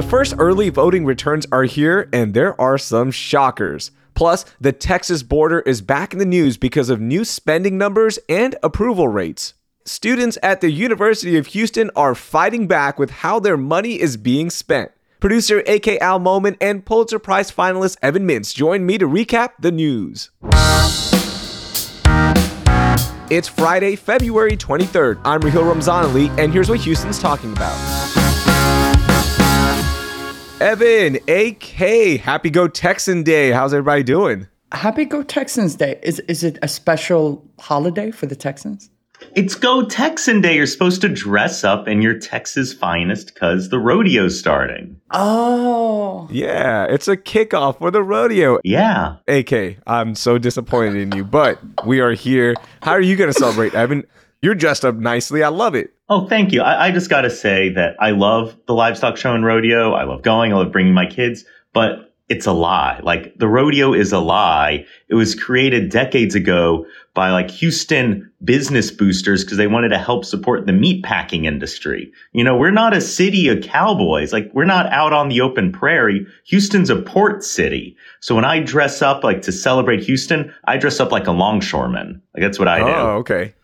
The first early voting returns are here, and there are some shockers. Plus, the Texas border is back in the news because of new spending numbers and approval rates. Students at the University of Houston are fighting back with how their money is being spent. Producer AK AL-Moumen and Pulitzer Prize finalist Evan Mintz join me to recap the news. It's Friday, February 23rd. I'm Raheel Ramzanali, and here's what Houston's talking about. Evan, AK, happy Go Texan Day. How's everybody doing? Happy Go Texans Day. Is is it a special holiday for the Texans? It's Go Texan Day. You're supposed to dress up in your Texas finest because the rodeo's starting. Oh. Yeah, it's a kickoff for the rodeo. Yeah. AK, I'm so disappointed in you, but we are here. How are you going to celebrate, Evan? You're dressed up nicely. I love it. Oh, thank you. I, I just got to say that I love the livestock show and rodeo. I love going. I love bringing my kids, but it's a lie. Like the rodeo is a lie. It was created decades ago by like Houston business boosters because they wanted to help support the meat packing industry. You know, we're not a city of cowboys. Like we're not out on the open prairie. Houston's a port city. So when I dress up like to celebrate Houston, I dress up like a longshoreman. Like that's what I do. Oh, okay.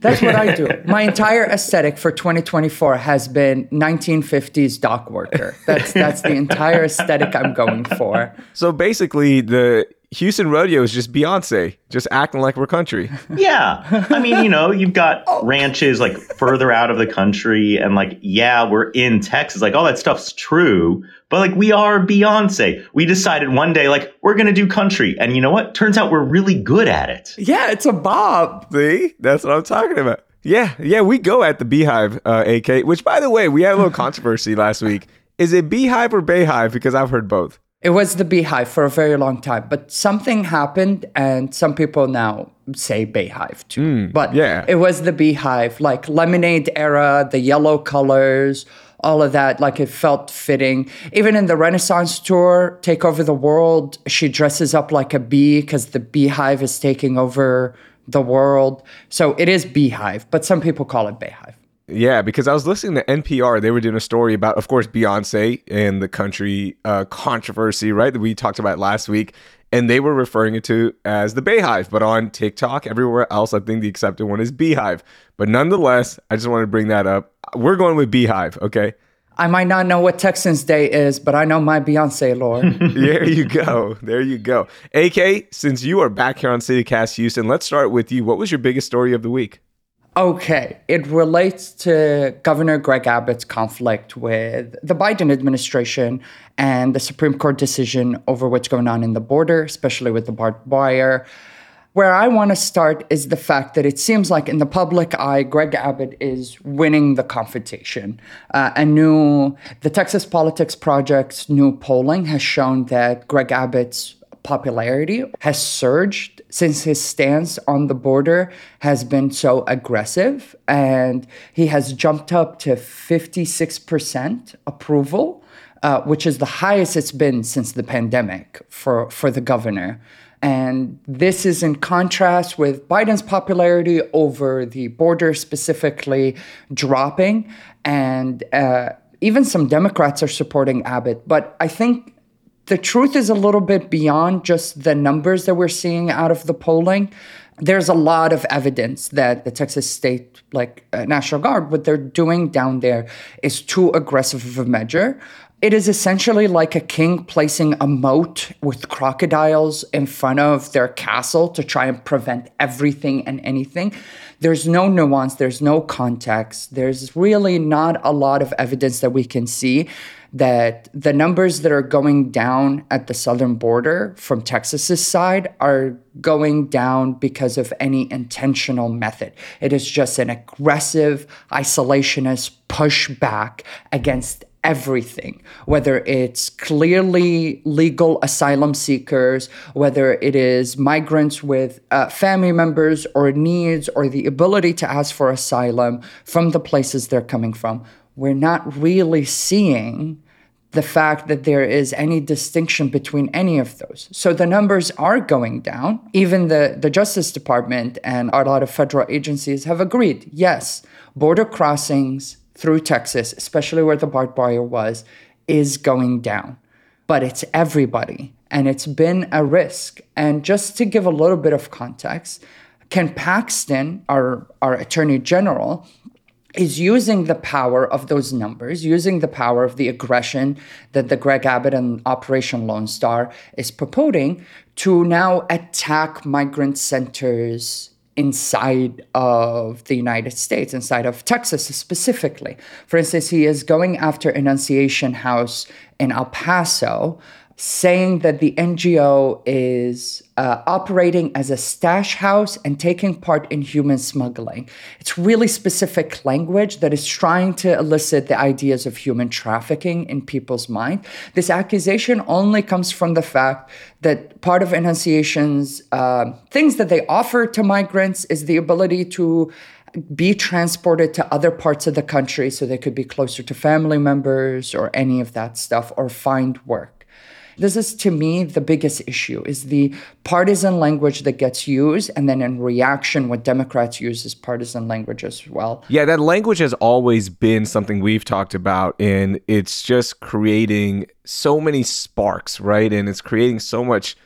That's what I do. My entire aesthetic for 2024 has been 1950s dock worker. That's that's the entire aesthetic I'm going for. So basically, the Houston rodeo is just Beyonce, just acting like we're country. Yeah. I mean, you know, you've got ranches like further out of the country and like, yeah, we're in Texas. Like all that stuff's true, but like we are Beyonce. We decided one day, like, we're going to do country. And you know what? Turns out we're really good at it. Yeah, it's a bob. See, that's what I'm talking about. Yeah, yeah, we go at the Beehive, uh, AK. Which, by the way, we had a little controversy last week. Is it Beehive or Bayhive? Because I've heard both. It was the beehive for a very long time, but something happened, and some people now say beehive too. Hmm, but yeah. it was the beehive, like lemonade era, the yellow colors, all of that. Like it felt fitting. Even in the Renaissance tour, Take Over the World, she dresses up like a bee because the beehive is taking over the world. So it is beehive, but some people call it Bayhive. Yeah, because I was listening to NPR. They were doing a story about, of course, Beyonce and the country uh, controversy, right? That we talked about last week. And they were referring it to as the Bayhive. But on TikTok, everywhere else, I think the accepted one is Beehive. But nonetheless, I just wanted to bring that up. We're going with Beehive, okay? I might not know what Texans Day is, but I know my Beyonce lore. there you go. There you go. AK, since you are back here on CityCast Houston, let's start with you. What was your biggest story of the week? Okay, it relates to Governor Greg Abbott's conflict with the Biden administration and the Supreme Court decision over what's going on in the border, especially with the barbed wire. Where I want to start is the fact that it seems like in the public eye, Greg Abbott is winning the confrontation. Uh, a new, the Texas Politics Project's new polling has shown that Greg Abbott's popularity has surged since his stance on the border has been so aggressive and he has jumped up to 56% approval uh, which is the highest it's been since the pandemic for, for the governor and this is in contrast with Biden's popularity over the border specifically dropping and uh, even some Democrats are supporting Abbott. But I think the truth is a little bit beyond just the numbers that we're seeing out of the polling. There's a lot of evidence that the Texas State, like uh, National Guard, what they're doing down there is too aggressive of a measure. It is essentially like a king placing a moat with crocodiles in front of their castle to try and prevent everything and anything. There's no nuance, there's no context, there's really not a lot of evidence that we can see that the numbers that are going down at the southern border from Texas's side are going down because of any intentional method. It is just an aggressive, isolationist pushback against everything, whether it's clearly legal asylum seekers, whether it is migrants with uh, family members or needs or the ability to ask for asylum from the places they're coming from. We're not really seeing the fact that there is any distinction between any of those. So the numbers are going down. Even the, the Justice Department and a lot of federal agencies have agreed yes, border crossings through Texas, especially where the barbed wire was, is going down, but it's everybody. And it's been a risk. And just to give a little bit of context, Ken Paxton, our, our attorney general, is using the power of those numbers, using the power of the aggression that the Greg Abbott and Operation Lone Star is purporting to now attack migrant centers inside of the United States, inside of Texas specifically. For instance, he is going after Annunciation House in El Paso, saying that the NGO is uh, operating as a stash house and taking part in human smuggling. It's really specific language that is trying to elicit the ideas of human trafficking in people's mind. This accusation only comes from the fact that part of Annunciation's uh, things that they offer to migrants is the ability to be transported to other parts of the country so they could be closer to family members or any of that stuff or find work. This is to me the biggest issue is the partisan language that gets used and then in reaction what Democrats use is partisan language as well. Yeah, that language has always been something we've talked about and it's just creating so many sparks, right? And it's creating so much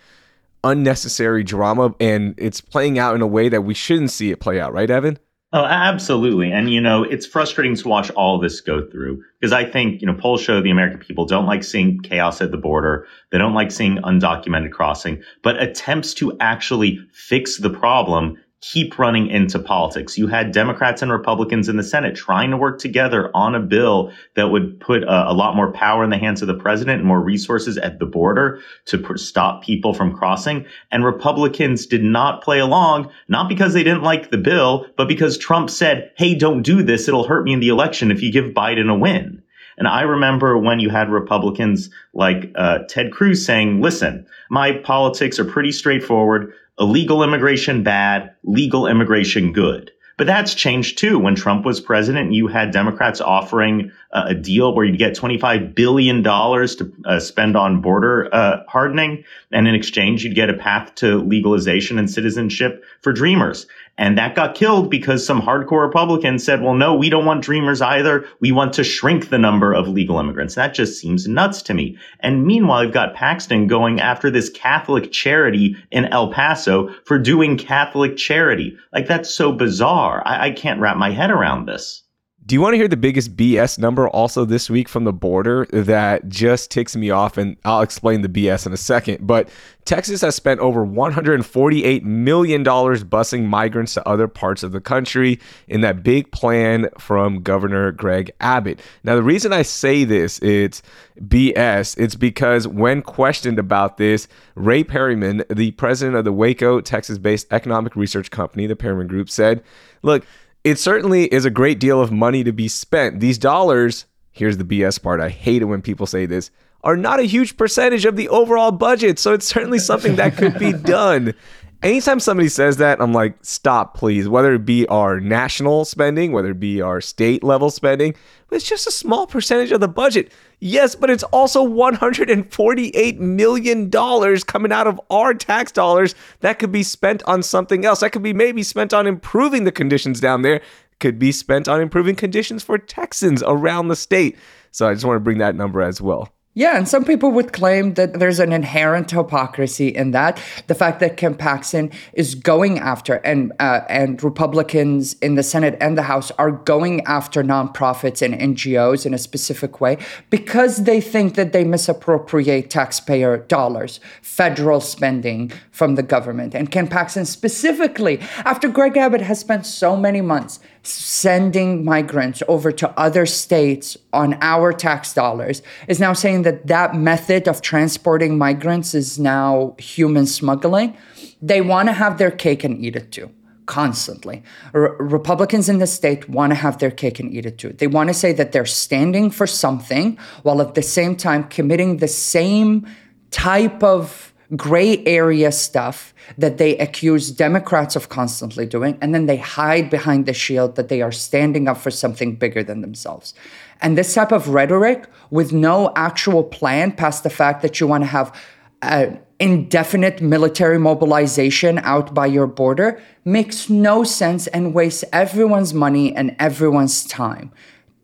unnecessary drama and it's playing out in a way that we shouldn't see it play out, right, Evan? Oh, absolutely. And, you know, it's frustrating to watch all this go through because I think, you know, polls show the American people don't like seeing chaos at the border. They don't like seeing undocumented crossing, but attempts to actually fix the problem keep running into politics. You had Democrats and Republicans in the Senate trying to work together on a bill that would put a, a lot more power in the hands of the president and more resources at the border to pr- stop people from crossing. And Republicans did not play along, not because they didn't like the bill, but because Trump said, Hey, don't do this. It'll hurt me in the election if you give Biden a win. And I remember when you had Republicans like uh, Ted Cruz saying, listen, my politics are pretty straightforward illegal immigration bad, legal immigration good. But that's changed too. When Trump was president, you had Democrats offering uh, a deal where you'd get $25 billion to uh, spend on border uh, hardening. And in exchange, you'd get a path to legalization and citizenship for dreamers. And that got killed because some hardcore Republicans said, well, no, we don't want dreamers either. We want to shrink the number of legal immigrants. That just seems nuts to me. And meanwhile, you've got Paxton going after this Catholic charity in El Paso for doing Catholic charity. Like that's so bizarre. I, I can't wrap my head around this. Do you want to hear the biggest BS number also this week from the border that just ticks me off? And I'll explain the BS in a second. But Texas has spent over $148 million busing migrants to other parts of the country in that big plan from Governor Greg Abbott. Now, the reason I say this, it's BS, it's because when questioned about this, Ray Perryman, the president of the Waco, Texas based economic research company, the Perryman Group, said, Look, it certainly is a great deal of money to be spent. These dollars, here's the BS part. I hate it when people say this, are not a huge percentage of the overall budget. So it's certainly something that could be done anytime somebody says that, I'm like, stop, please. Whether it be our national spending, whether it be our state level spending, it's just a small percentage of the budget. Yes, but it's also $148 million coming out of our tax dollars that could be spent on something else. That could be maybe spent on improving the conditions down there, could be spent on improving conditions for Texans around the state. So I just want to bring that number as well. Yeah, and some people would claim that there's an inherent hypocrisy in that. The fact that Ken Paxton is going after, and uh, and Republicans in the Senate and the House are going after nonprofits and NGOs in a specific way because they think that they misappropriate taxpayer dollars, federal spending from the government. And Ken Paxton specifically, after Greg Abbott has spent so many months sending migrants over to other states on our tax dollars is now saying that that method of transporting migrants is now human smuggling. They want to have their cake and eat it too constantly. Republicans in the state want to have their cake and eat it too. They want to say that they're standing for something while at the same time committing the same type of gray area stuff that they accuse Democrats of constantly doing, and then they hide behind the shield that they are standing up for something bigger than themselves. And this type of rhetoric with no actual plan past the fact that you want to have an indefinite military mobilization out by your border makes no sense and wastes everyone's money and everyone's time.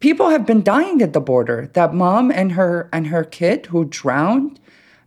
people have been dying at the border. That mom and her and her kid who drowned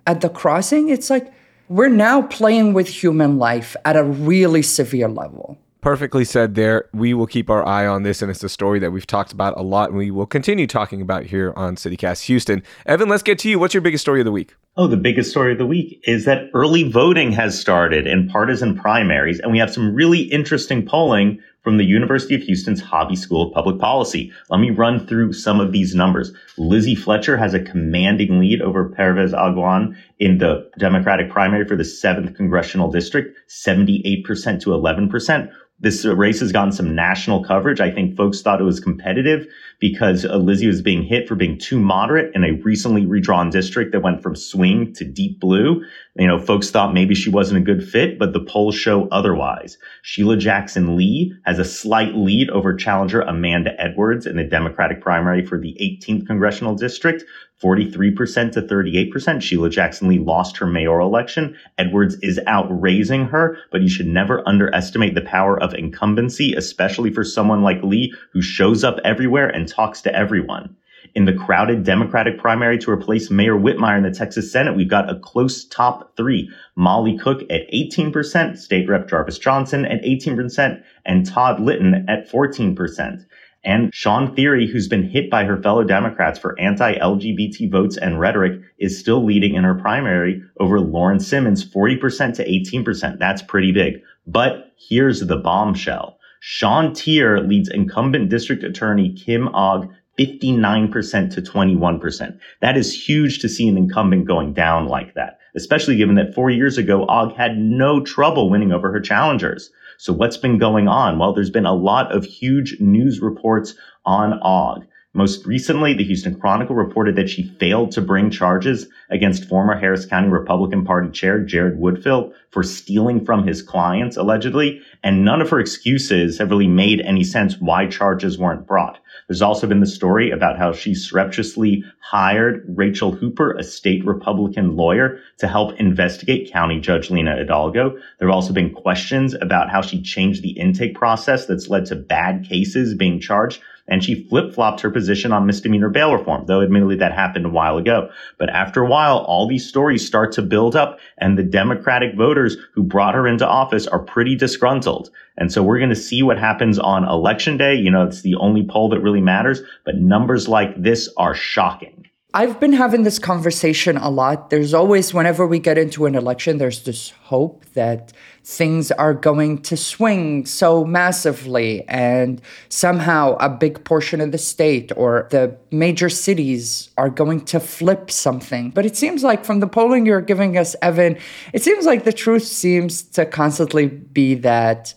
at the crossing, it's like we're now playing with human life at a really severe level. Perfectly said there. We will keep our eye on this, and it's a story that we've talked about a lot, and we will continue talking about here on CityCast Houston. Evan, let's get to you. What's your biggest story of the week? Oh, the biggest story of the week is that early voting has started in partisan primaries, and we have some really interesting polling from the University of Houston's Hobby School of Public Policy. Let me run through some of these numbers. Lizzie Fletcher has a commanding lead over Pervez Agwani in the Democratic primary for the 7th Congressional District, 78% to 11%. This race has gotten some national coverage. I think folks thought it was competitive because uh, Lizzie was being hit for being too moderate in a recently redrawn district that went from swing to deep blue. You know, folks thought maybe she wasn't a good fit, but the polls show otherwise. Sheila Jackson Lee has a slight lead over challenger Amanda Edwards in the Democratic primary for the 18th congressional district. 43% to 38%. Sheila Jackson Lee lost her mayoral election. Edwards is outraising her, but you should never underestimate the power of incumbency, especially for someone like Lee who shows up everywhere and talks to everyone. In the crowded Democratic primary to replace Mayor Whitmire in the Texas Senate, we've got a close top three. Molly Cook at 18%, State Rep Jarvis Johnson at 18%, and Todd Litton at 14%. And Shawn Thierry, who's been hit by her fellow Democrats for anti-LGBT votes and rhetoric, is still leading in her primary over Lauren Simmons, 40% to 18%. That's pretty big. But here's the bombshell. Sean Teare leads incumbent district attorney Kim Ogg 59% to 21%. That is huge to see an incumbent going down like that, especially given that four years ago, Ogg had no trouble winning over her challengers. So what's been going on? Well, there's been a lot of huge news reports on Ogg. Most recently, the Houston Chronicle reported that she failed to bring charges against former Harris County Republican Party Chair Jared Woodfill for stealing from his clients, allegedly, and none of her excuses have really made any sense why charges weren't brought. There's also been the story about how she surreptitiously hired Rachel Hooper, a state Republican lawyer, to help investigate County Judge Lina Hidalgo. There have also been questions about how she changed the intake process that's led to bad cases being charged and she flip flopped her position on misdemeanor bail reform, though admittedly that happened a while ago. But after a while, all these stories start to build up and the Democratic voters who brought her into office are pretty disgruntled. And so we're going to see what happens on election day. You know, it's the only poll that really matters, but numbers like this are shocking. I've been having this conversation a lot. There's always, whenever we get into an election, there's this hope that things are going to swing so massively and somehow a big portion of the state or the major cities are going to flip something. But it seems like from the polling you're giving us, Evan, it seems like the truth seems to constantly be that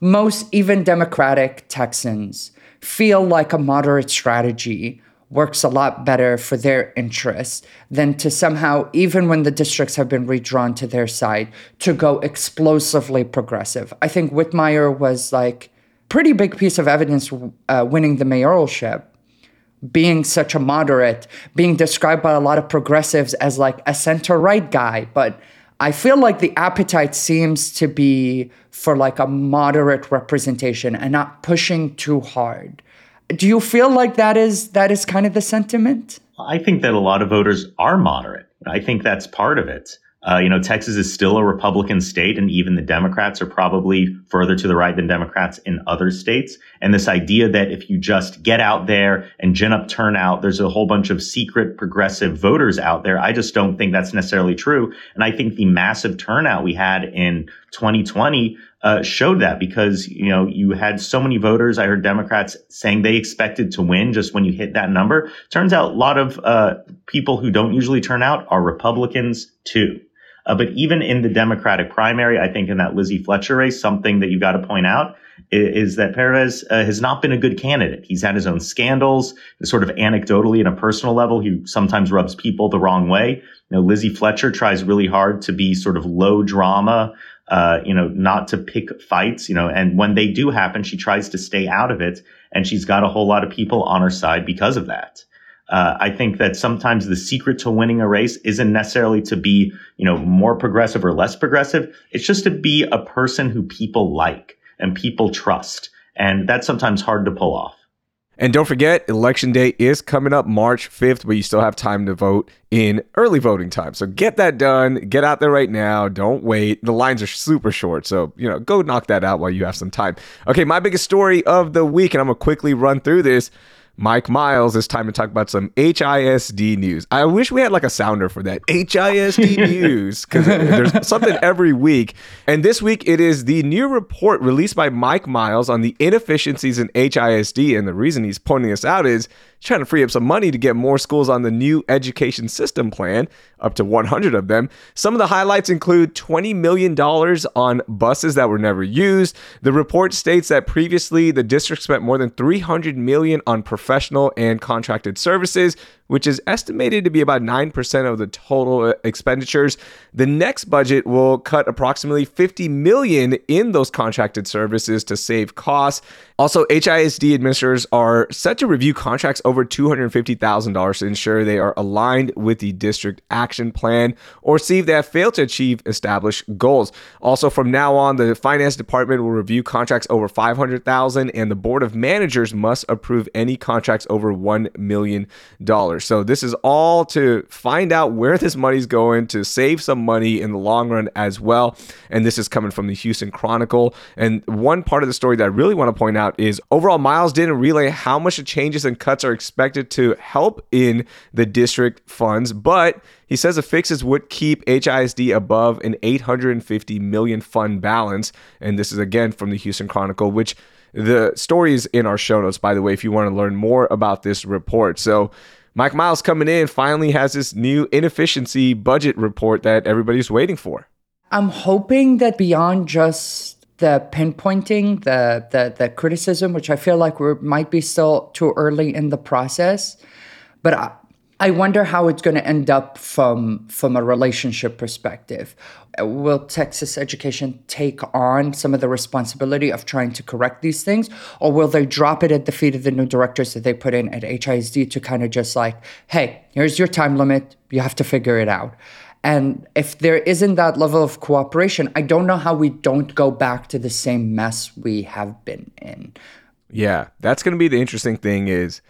most, even Democratic Texans, feel like a moderate strategy works a lot better for their interests than to somehow, even when the districts have been redrawn to their side, to go explosively progressive. I think Whitmire was like pretty big piece of evidence uh, winning the mayoralship being such a moderate, being described by a lot of progressives as like a center right guy. But I feel like the appetite seems to be for like a moderate representation and not pushing too hard. Do you feel like that is that is kind of the sentiment? I think that a lot of voters are moderate. I think that's part of it. Uh, you know, Texas is still a Republican state, and even the Democrats are probably further to the right than Democrats in other states. And this idea that if you just get out there and gin up turnout, there's a whole bunch of secret progressive voters out there. I just don't think that's necessarily true. And I think the massive turnout we had in 2020 uh, showed that because you know you had so many voters. I heard Democrats saying they expected to win just when you hit that number. Turns out a lot of uh, people who don't usually turn out are Republicans too. Uh, but even in the Democratic primary, I think in that Lizzie Fletcher race, something that you got to point out is, that Pervez uh, has not been a good candidate. He's had his own scandals, sort of anecdotally and a personal level. He sometimes rubs people the wrong way. You know, Lizzie Fletcher tries really hard to be sort of low drama, uh, you know, not to pick fights, you know, and when they do happen, she tries to stay out of it. And she's got a whole lot of people on her side because of that. Uh, I think that sometimes the secret to winning a race isn't necessarily to be, you know, more progressive or less progressive. It's just to be a person who people like and people trust. And that's sometimes hard to pull off. And don't forget, election day is coming up March 5th, but you still have time to vote in early voting time. So get that done. Get out there right now. Don't wait. The lines are super short. So, you know, go knock that out while you have some time. Okay, my biggest story of the week, and I'm going to quickly run through this. Mike Miles, it's time to talk about some HISD news. I wish we had like a sounder for that. HISD news, because there's something every week. And this week it is the new report released by Mike Miles on the inefficiencies in HISD. And the reason he's pointing this out is trying to free up some money to get more schools on the new education system plan, up to 100 of them. Some of the highlights include $20 million on buses that were never used. The report states that previously the district spent more than 300 million on professional and contracted services, which is estimated to be about 9% of the total uh, expenditures. The next budget will cut approximately 50 million in those contracted services to save costs. Also, HISD administrators are set to review contracts over $250,000 to ensure they are aligned with the district action plan or see if they have failed to achieve established goals. Also, from now on, the finance department will review contracts over 500,000 and the board of managers must approve any contracts over $1 million. So this is all to find out where this money's going to save some money in the long run as well. And this is coming from the Houston Chronicle. And one part of the story that I really want to point out is overall Miles didn't relay how much the changes and cuts are to help in the district funds, but he says the fixes would keep HISD above an 850 million fund balance. And this is again from the Houston Chronicle, which the story is in our show notes, by the way, if you want to learn more about this report. So Mike Miles coming in finally has this new inefficiency budget report that everybody's waiting for. I'm hoping that beyond just the pinpointing, the the the criticism, which I feel like we might be still too early in the process, but I, I wonder how it's going to end up from from a relationship perspective. Will Texas education take on some of the responsibility of trying to correct these things, or will they drop it at the feet of the new directors that they put in at HISD to kind of just like, hey, here's your time limit, you have to figure it out. And if there isn't that level of cooperation, I don't know how we don't go back to the same mess we have been in. Yeah, that's going to be the interesting thing is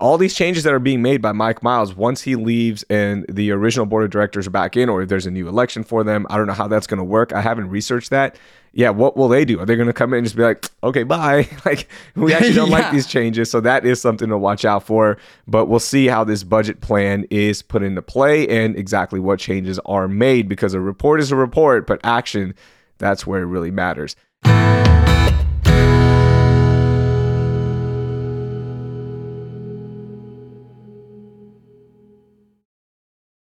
all these changes that are being made by Mike Miles once he leaves and the original board of directors are back in, or if there's a new election for them, I don't know how that's going to work. I haven't researched that. Yeah, what will they do? Are they going to come in and just be like, okay, bye? like, we actually don't yeah. like these changes. So that is something to watch out for. But we'll see how this budget plan is put into play and exactly what changes are made because a report is a report, but action, that's where it really matters.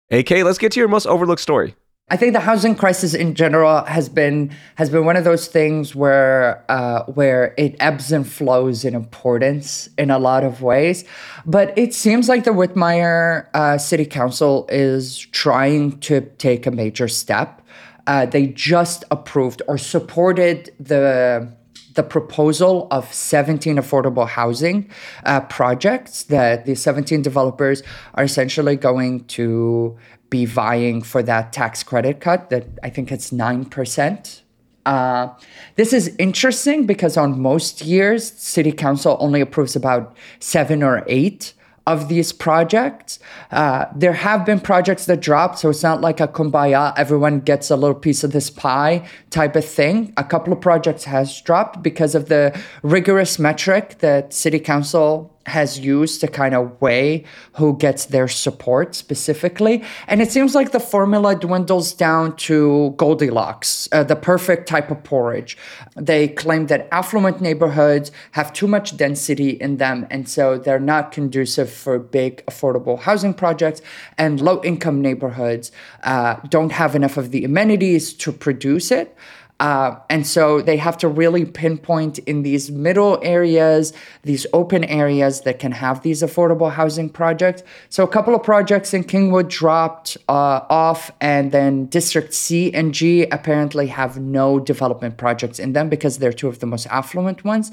AK, let's get to your most overlooked story. I think the housing crisis in general has been has been one of those things where uh, where it ebbs and flows in importance in a lot of ways, but it seems like the Whitmire uh, City Council is trying to take a major step. Uh, they just approved or supported the the proposal of 17 affordable housing uh, projects that the 17 developers are essentially going to be vying for that tax credit cut that I think it's 9%. Uh, this is interesting because on most years, city council only approves about seven or eight of these projects. Uh, there have been projects that dropped, so it's not like a kumbaya, everyone gets a little piece of this pie type of thing. A couple of projects has dropped because of the rigorous metric that city council has used to kind of weigh who gets their support specifically. And it seems like the formula dwindles down to Goldilocks, uh, the perfect type of porridge. They claim that affluent neighborhoods have too much density in them, and so they're not conducive for big affordable housing projects. And low income neighborhoods uh, don't have enough of the amenities to produce it. Uh, and so they have to really pinpoint in these middle areas, these open areas that can have these affordable housing projects. So a couple of projects in Kingwood dropped uh, off, and then District C and G apparently have no development projects in them because they're two of the most affluent ones.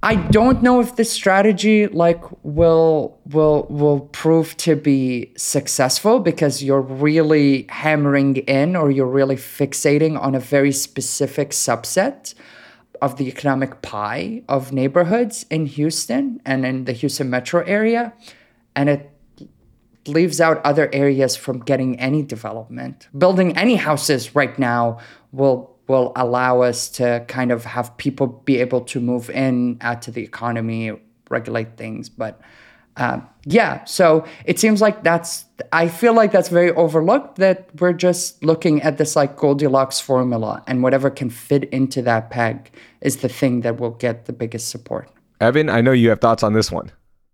I don't know if this strategy like will will will prove to be successful because you're really hammering in or you're really fixating on a very specific subset. of the economic pie of neighborhoods in Houston and in the Houston metro area. And it leaves out other areas from getting any development. Building any houses right now will will allow us to kind of have people be able to move in, add to the economy, regulate things. But uh, yeah, so it seems like that's, I feel like that's very overlooked that we're just looking at this like Goldilocks formula and whatever can fit into that peg is the thing that will get the biggest support. Evan, I know you have thoughts on this one.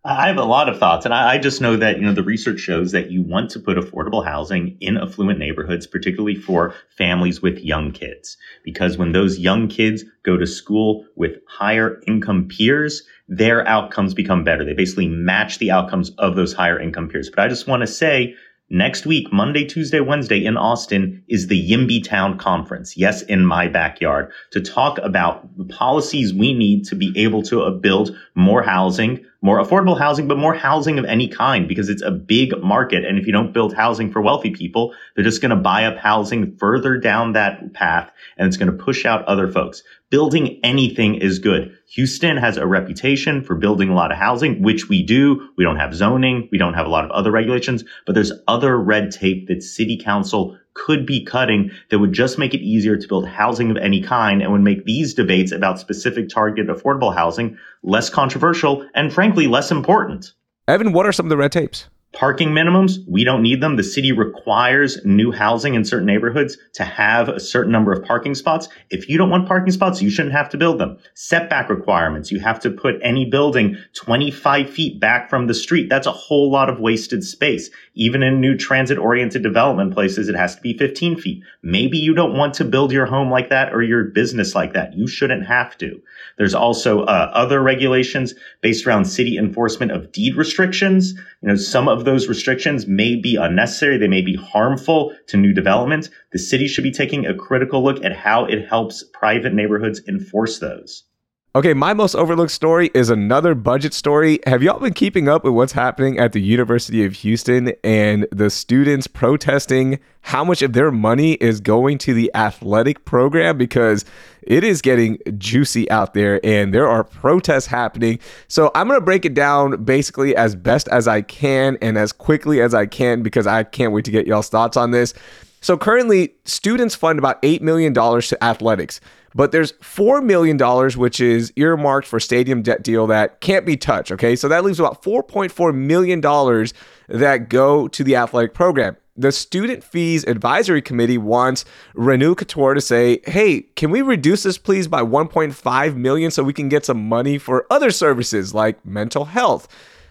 I have a lot of thoughts, and I, I, just know that you know the research shows that you want to put affordable housing in affluent neighborhoods, particularly for families with young kids, because when those young kids go to school with higher income peers, their outcomes become better. They basically match the outcomes of those higher income peers. But I just want to say Next week, Monday, Tuesday, Wednesday in Austin is the YIMBY Town Conference. Yes, in my backyard to talk about the policies we need to be able to uh, build more housing, more affordable housing, but more housing of any kind because it's a big market. And if you don't build housing for wealthy people, they're just going to buy up housing further down that path and it's going to push out other folks. Building anything is good. Houston has a reputation for building a lot of housing, which we do. We don't have zoning. We don't have a lot of other regulations, but there's other red tape that city council could be cutting that would just make it easier to build housing of any kind and would make these debates about specific target affordable housing less controversial and frankly less important. Evan, what are some of the red tapes? Parking minimums, we don't need them. The city requires new housing in certain neighborhoods to have a certain number of parking spots. If you don't want parking spots, you shouldn't have to build them. Setback requirements, you have to put any building 25 feet back from the street. That's a whole lot of wasted space. Even in new transit oriented development places, it has to be 15 feet. Maybe you don't want to build your home like that or your business like that. You shouldn't have to. There's also uh, other regulations based around city enforcement of deed restrictions. You know, some of those restrictions may be unnecessary. They may be harmful to new development. The city should be taking a critical look at how it helps private neighborhoods enforce those. Okay, my most overlooked story is another budget story. Have y'all been keeping up with what's happening at the University of Houston and the students protesting how much of their money is going to the athletic program? Because it is getting juicy out there and there are protests happening. So I'm going to break it down basically as best as I can and as quickly as I can because I can't wait to get y'all's thoughts on this. So currently, students fund about $8 million to athletics. But there's $4 million, which is earmarked for stadium debt deal that can't be touched. Okay. So that leaves about $4.4 million that go to the athletic program. The Student Fees Advisory Committee wants Renu Khator to say, hey, can we reduce this please by 1.5 million so we can get some money for other services like mental health?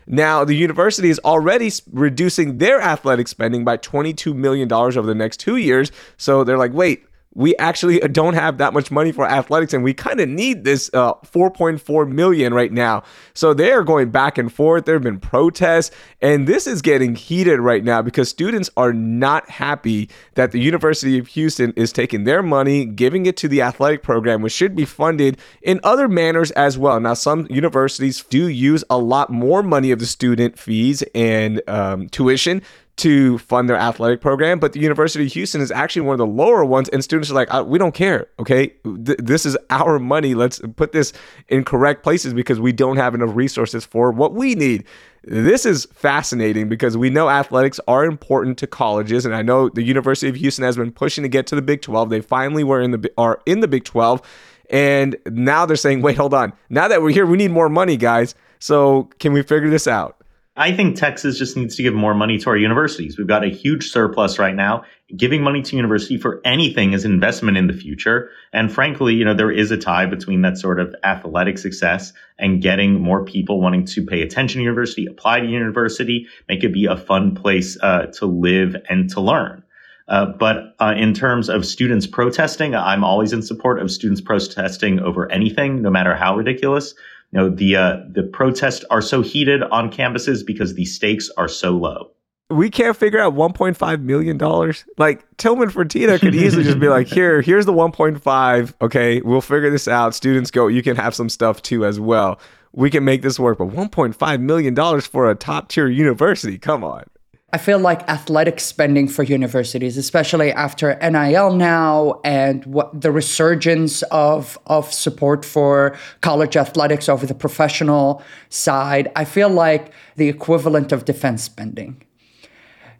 Now, the university is already reducing their athletic spending by $22 million over the next two years. So they're like, wait, we actually don't have that much money for athletics and we kind of need this uh, 4.4 million right now. So they are going back and forth. There have been protests and this is getting heated right now because students are not happy that the university of houston is taking their money giving it to the athletic program which should be funded in other manners as well. Now some universities do use a lot more money of the student fees and um, tuition to fund their athletic program, but the University of Houston is actually one of the lower ones, and students are like, uh, "We don't care, okay? Th- this is our money. Let's put this in correct places because we don't have enough resources for what we need." This is fascinating because we know athletics are important to colleges, and I know the University of Houston has been pushing to get to the Big 12. They finally were in the are in the Big 12, and now they're saying, "Wait, hold on. Now that we're here, we need more money, guys." So can we figure this out? I think Texas just needs to give more money to our universities. We've got a huge surplus right now. Giving money to university for anything is investment in the future. And frankly, you know, there is a tie between that sort of athletic success and getting more people wanting to pay attention to university, apply to university, make it be a fun place uh, to live and to learn. Uh, but uh, in terms of students protesting, I'm always in support of students protesting over anything, no matter how ridiculous you know the uh, the protests are so heated on campuses because the stakes are so low. We can't figure out 1.5 million dollars. Like Tillman Fertitta could easily just be like, "Here, here's the 1.5. Okay, we'll figure this out. Students go. You can have some stuff too as well. We can make this work." But 1.5 million dollars for a top tier university? Come on. I feel like athletic spending for universities, especially after NIL now and what the resurgence of, of support for college athletics over the professional side, I feel like the equivalent of defense spending.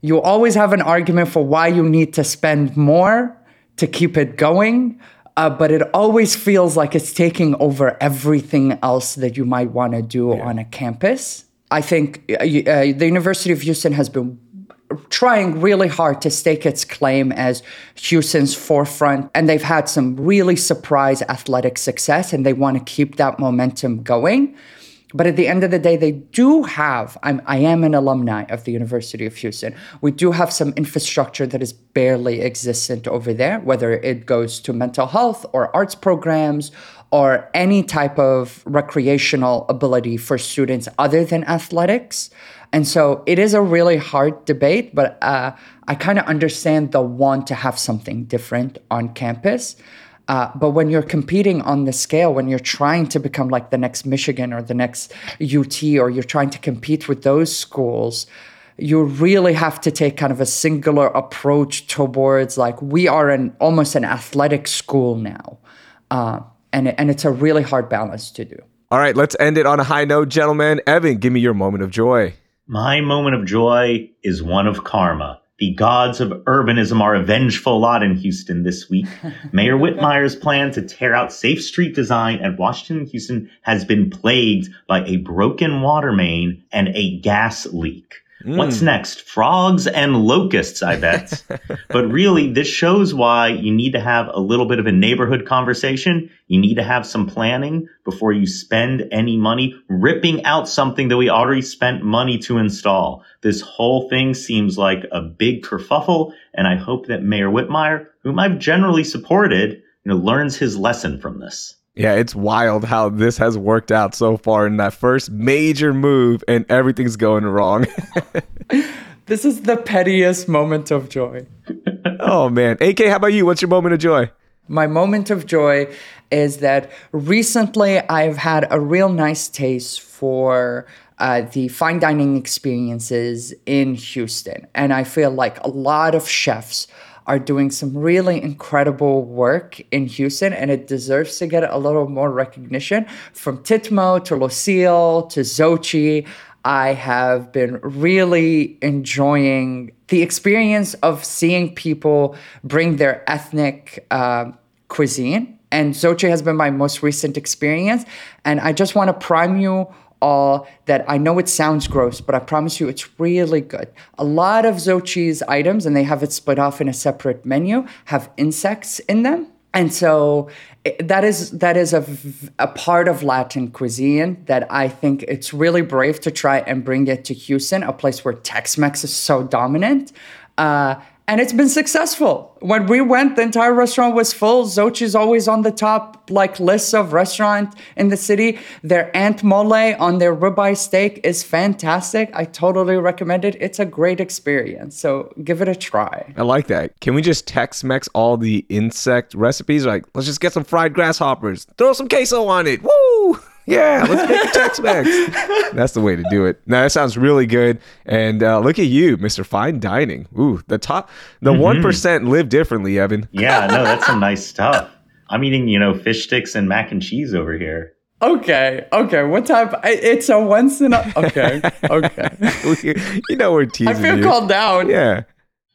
You always have an argument for why you need to spend more to keep it going, uh, but it always feels like it's taking over everything else that you might want to do yeah. on a campus. I think uh, uh, the University of Houston has been trying really hard to stake its claim as Houston's forefront. And they've had some really surprise athletic success, and they want to keep that momentum going. But at the end of the day, they do have, I'm, I am an alumni of the University of Houston. We do have some infrastructure that is barely existent over there, whether it goes to mental health or arts programs or any type of recreational ability for students other than athletics. And so it is a really hard debate, but uh, I kind of understand the want to have something different on campus. Uh, but when you're competing on the scale, when you're trying to become like the next Michigan or the next UT, or you're trying to compete with those schools, you really have to take kind of a singular approach towards like we are an almost an athletic school now, uh, and and it's a really hard balance to do. All right, let's end it on a high note, gentlemen. Evan, give me your moment of joy. My moment of joy is one of karma. The gods of urbanism are a vengeful lot in Houston this week. Mayor Whitmire's plan to tear out safe street design at Washington Houston has been plagued by a broken water main and a gas leak. Mm. What's next? Frogs and locusts, I bet. but really, this shows why you need to have a little bit of a neighborhood conversation. You need to have some planning before you spend any money ripping out something that we already spent money to install. This whole thing seems like a big kerfuffle, and I hope that Mayor Whitmire, whom I've generally supported, you know, learns his lesson from this. Yeah, it's wild how this has worked out so far in that first major move and everything's going wrong. this is the pettiest moment of joy. oh man. AK, how about you? What's your moment of joy? My moment of joy is that recently I've had a real nice taste for uh, the fine dining experiences in Houston. And I feel like a lot of chefs are doing some really incredible work in Houston, and it deserves to get a little more recognition. From Tatemó to Lucille to Xochi, I have been really enjoying the experience of seeing people bring their ethnic uh, cuisine. And Xochi has been my most recent experience. And I just want to prime you all that I know it sounds gross, but I promise you it's really good. A lot of Xochi's items, and they have it split off in a separate menu, have insects in them. And so that is that is a, a part of Latin cuisine that I think it's really brave to try and bring it to Houston, a place where Tex-Mex is so dominant. Uh, and it's been successful. When we went, the entire restaurant was full. Xochi's always on the top like lists of restaurant in the city. Their ant Mole on their ribeye steak is fantastic. I totally recommend it. It's a great experience. So give it a try. I like that. Can we just Tex-Mex all the insect recipes? Like, let's just get some fried grasshoppers, throw some queso on it. Woo! Yeah, let's make a Tex-Mex. That's the way to do it. Now that sounds really good. And uh, look at you, Mr. Fine Dining. Ooh, the top, the mm-hmm. one mm-hmm. live differently, Evan. Yeah, no, that's some nice stuff. I'm eating, you know, fish sticks and mac and cheese over here. Okay, okay. What type? It's a once in a. Okay, okay. you know we're teasing. I feel you. called down. Yeah.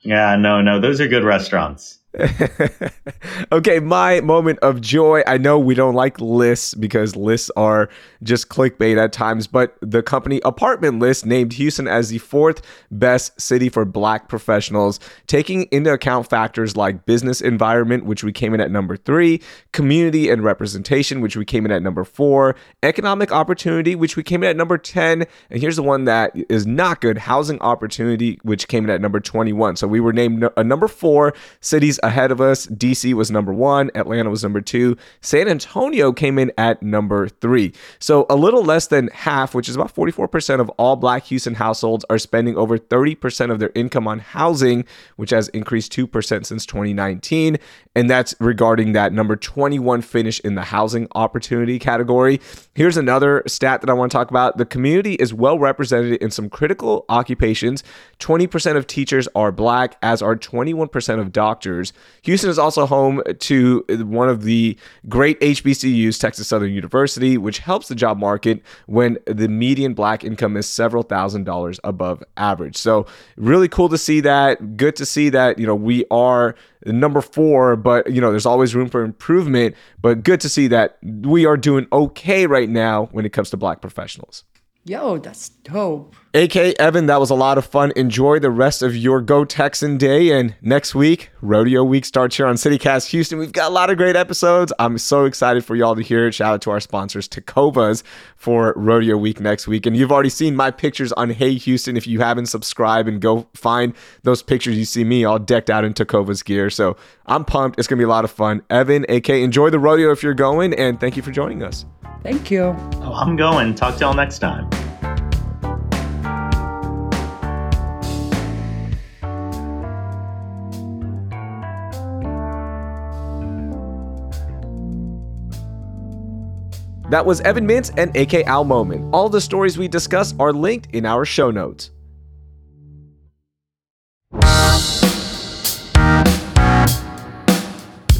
Yeah, no, no. Those are good restaurants. okay, my moment of joy. I know we don't like lists because lists are just clickbait at times, but the company Apartment List named Houston as the fourth best city for black professionals, taking into account factors like business environment, which we came in at number three, community and representation, which we came in at number four, economic opportunity, which we came in at number 10. And here's the one that is not good housing opportunity, which came in at number 21. So we were named a uh, number four cities ahead of us. DC was number one, Atlanta was number two, San Antonio came in at number three. So a little less than half, which is about 44% of all Black Houston households, are spending over 30% of their income on housing, which has increased 2% since 2019. And that's regarding that number 21 finish in the housing opportunity category. Here's another stat that I want to talk about. The community is well represented in some critical occupations. 20% of teachers are black, as are 21% of doctors. Houston is also home to one of the great HBCUs, Texas Southern University, which helps the job market when the median black income is several thousand dollars above average. So, really cool to see that. Good to see that, you know, we are number four, but you know, there's always room for improvement. But good to see that we are doing okay right now when it comes to black professionals. Yo, that's dope. AK Evan, that was a lot of fun. Enjoy the rest of your Go Texan day. And next week, Rodeo Week starts here on CityCast Houston. We've got a lot of great episodes. I'm so excited for y'all to hear it. Shout out to our sponsors, Tecovas, for Rodeo Week next week. And you've already seen my pictures on Hey Houston. If you haven't subscribed and go find those pictures, you see me all decked out in Tecovas gear. So I'm pumped. It's going to be a lot of fun. Evan, AK, enjoy the rodeo if you're going. And thank you for joining us. Thank you. Oh, I'm going. Talk to y'all next time. That was Evan Mintz and AK AL-Moumen. All the stories we discuss are linked in our show notes.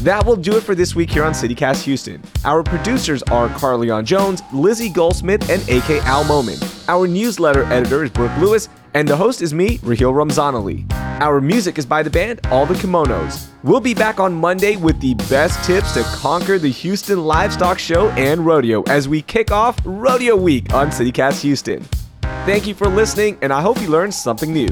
That will do it for this week here on CityCast Houston. Our producers are Carleon Jones, Lizzie Goldsmith, and AK AL-Moumen. Our newsletter editor is Brooke Lewis, and the host is me, Raheel Ramzanali. Our music is by the band All the Kimonos. We'll be back on Monday with the best tips to conquer the Houston Livestock Show and Rodeo as we kick off Rodeo Week on CityCast Houston. Thank you for listening, and I hope you learned something new.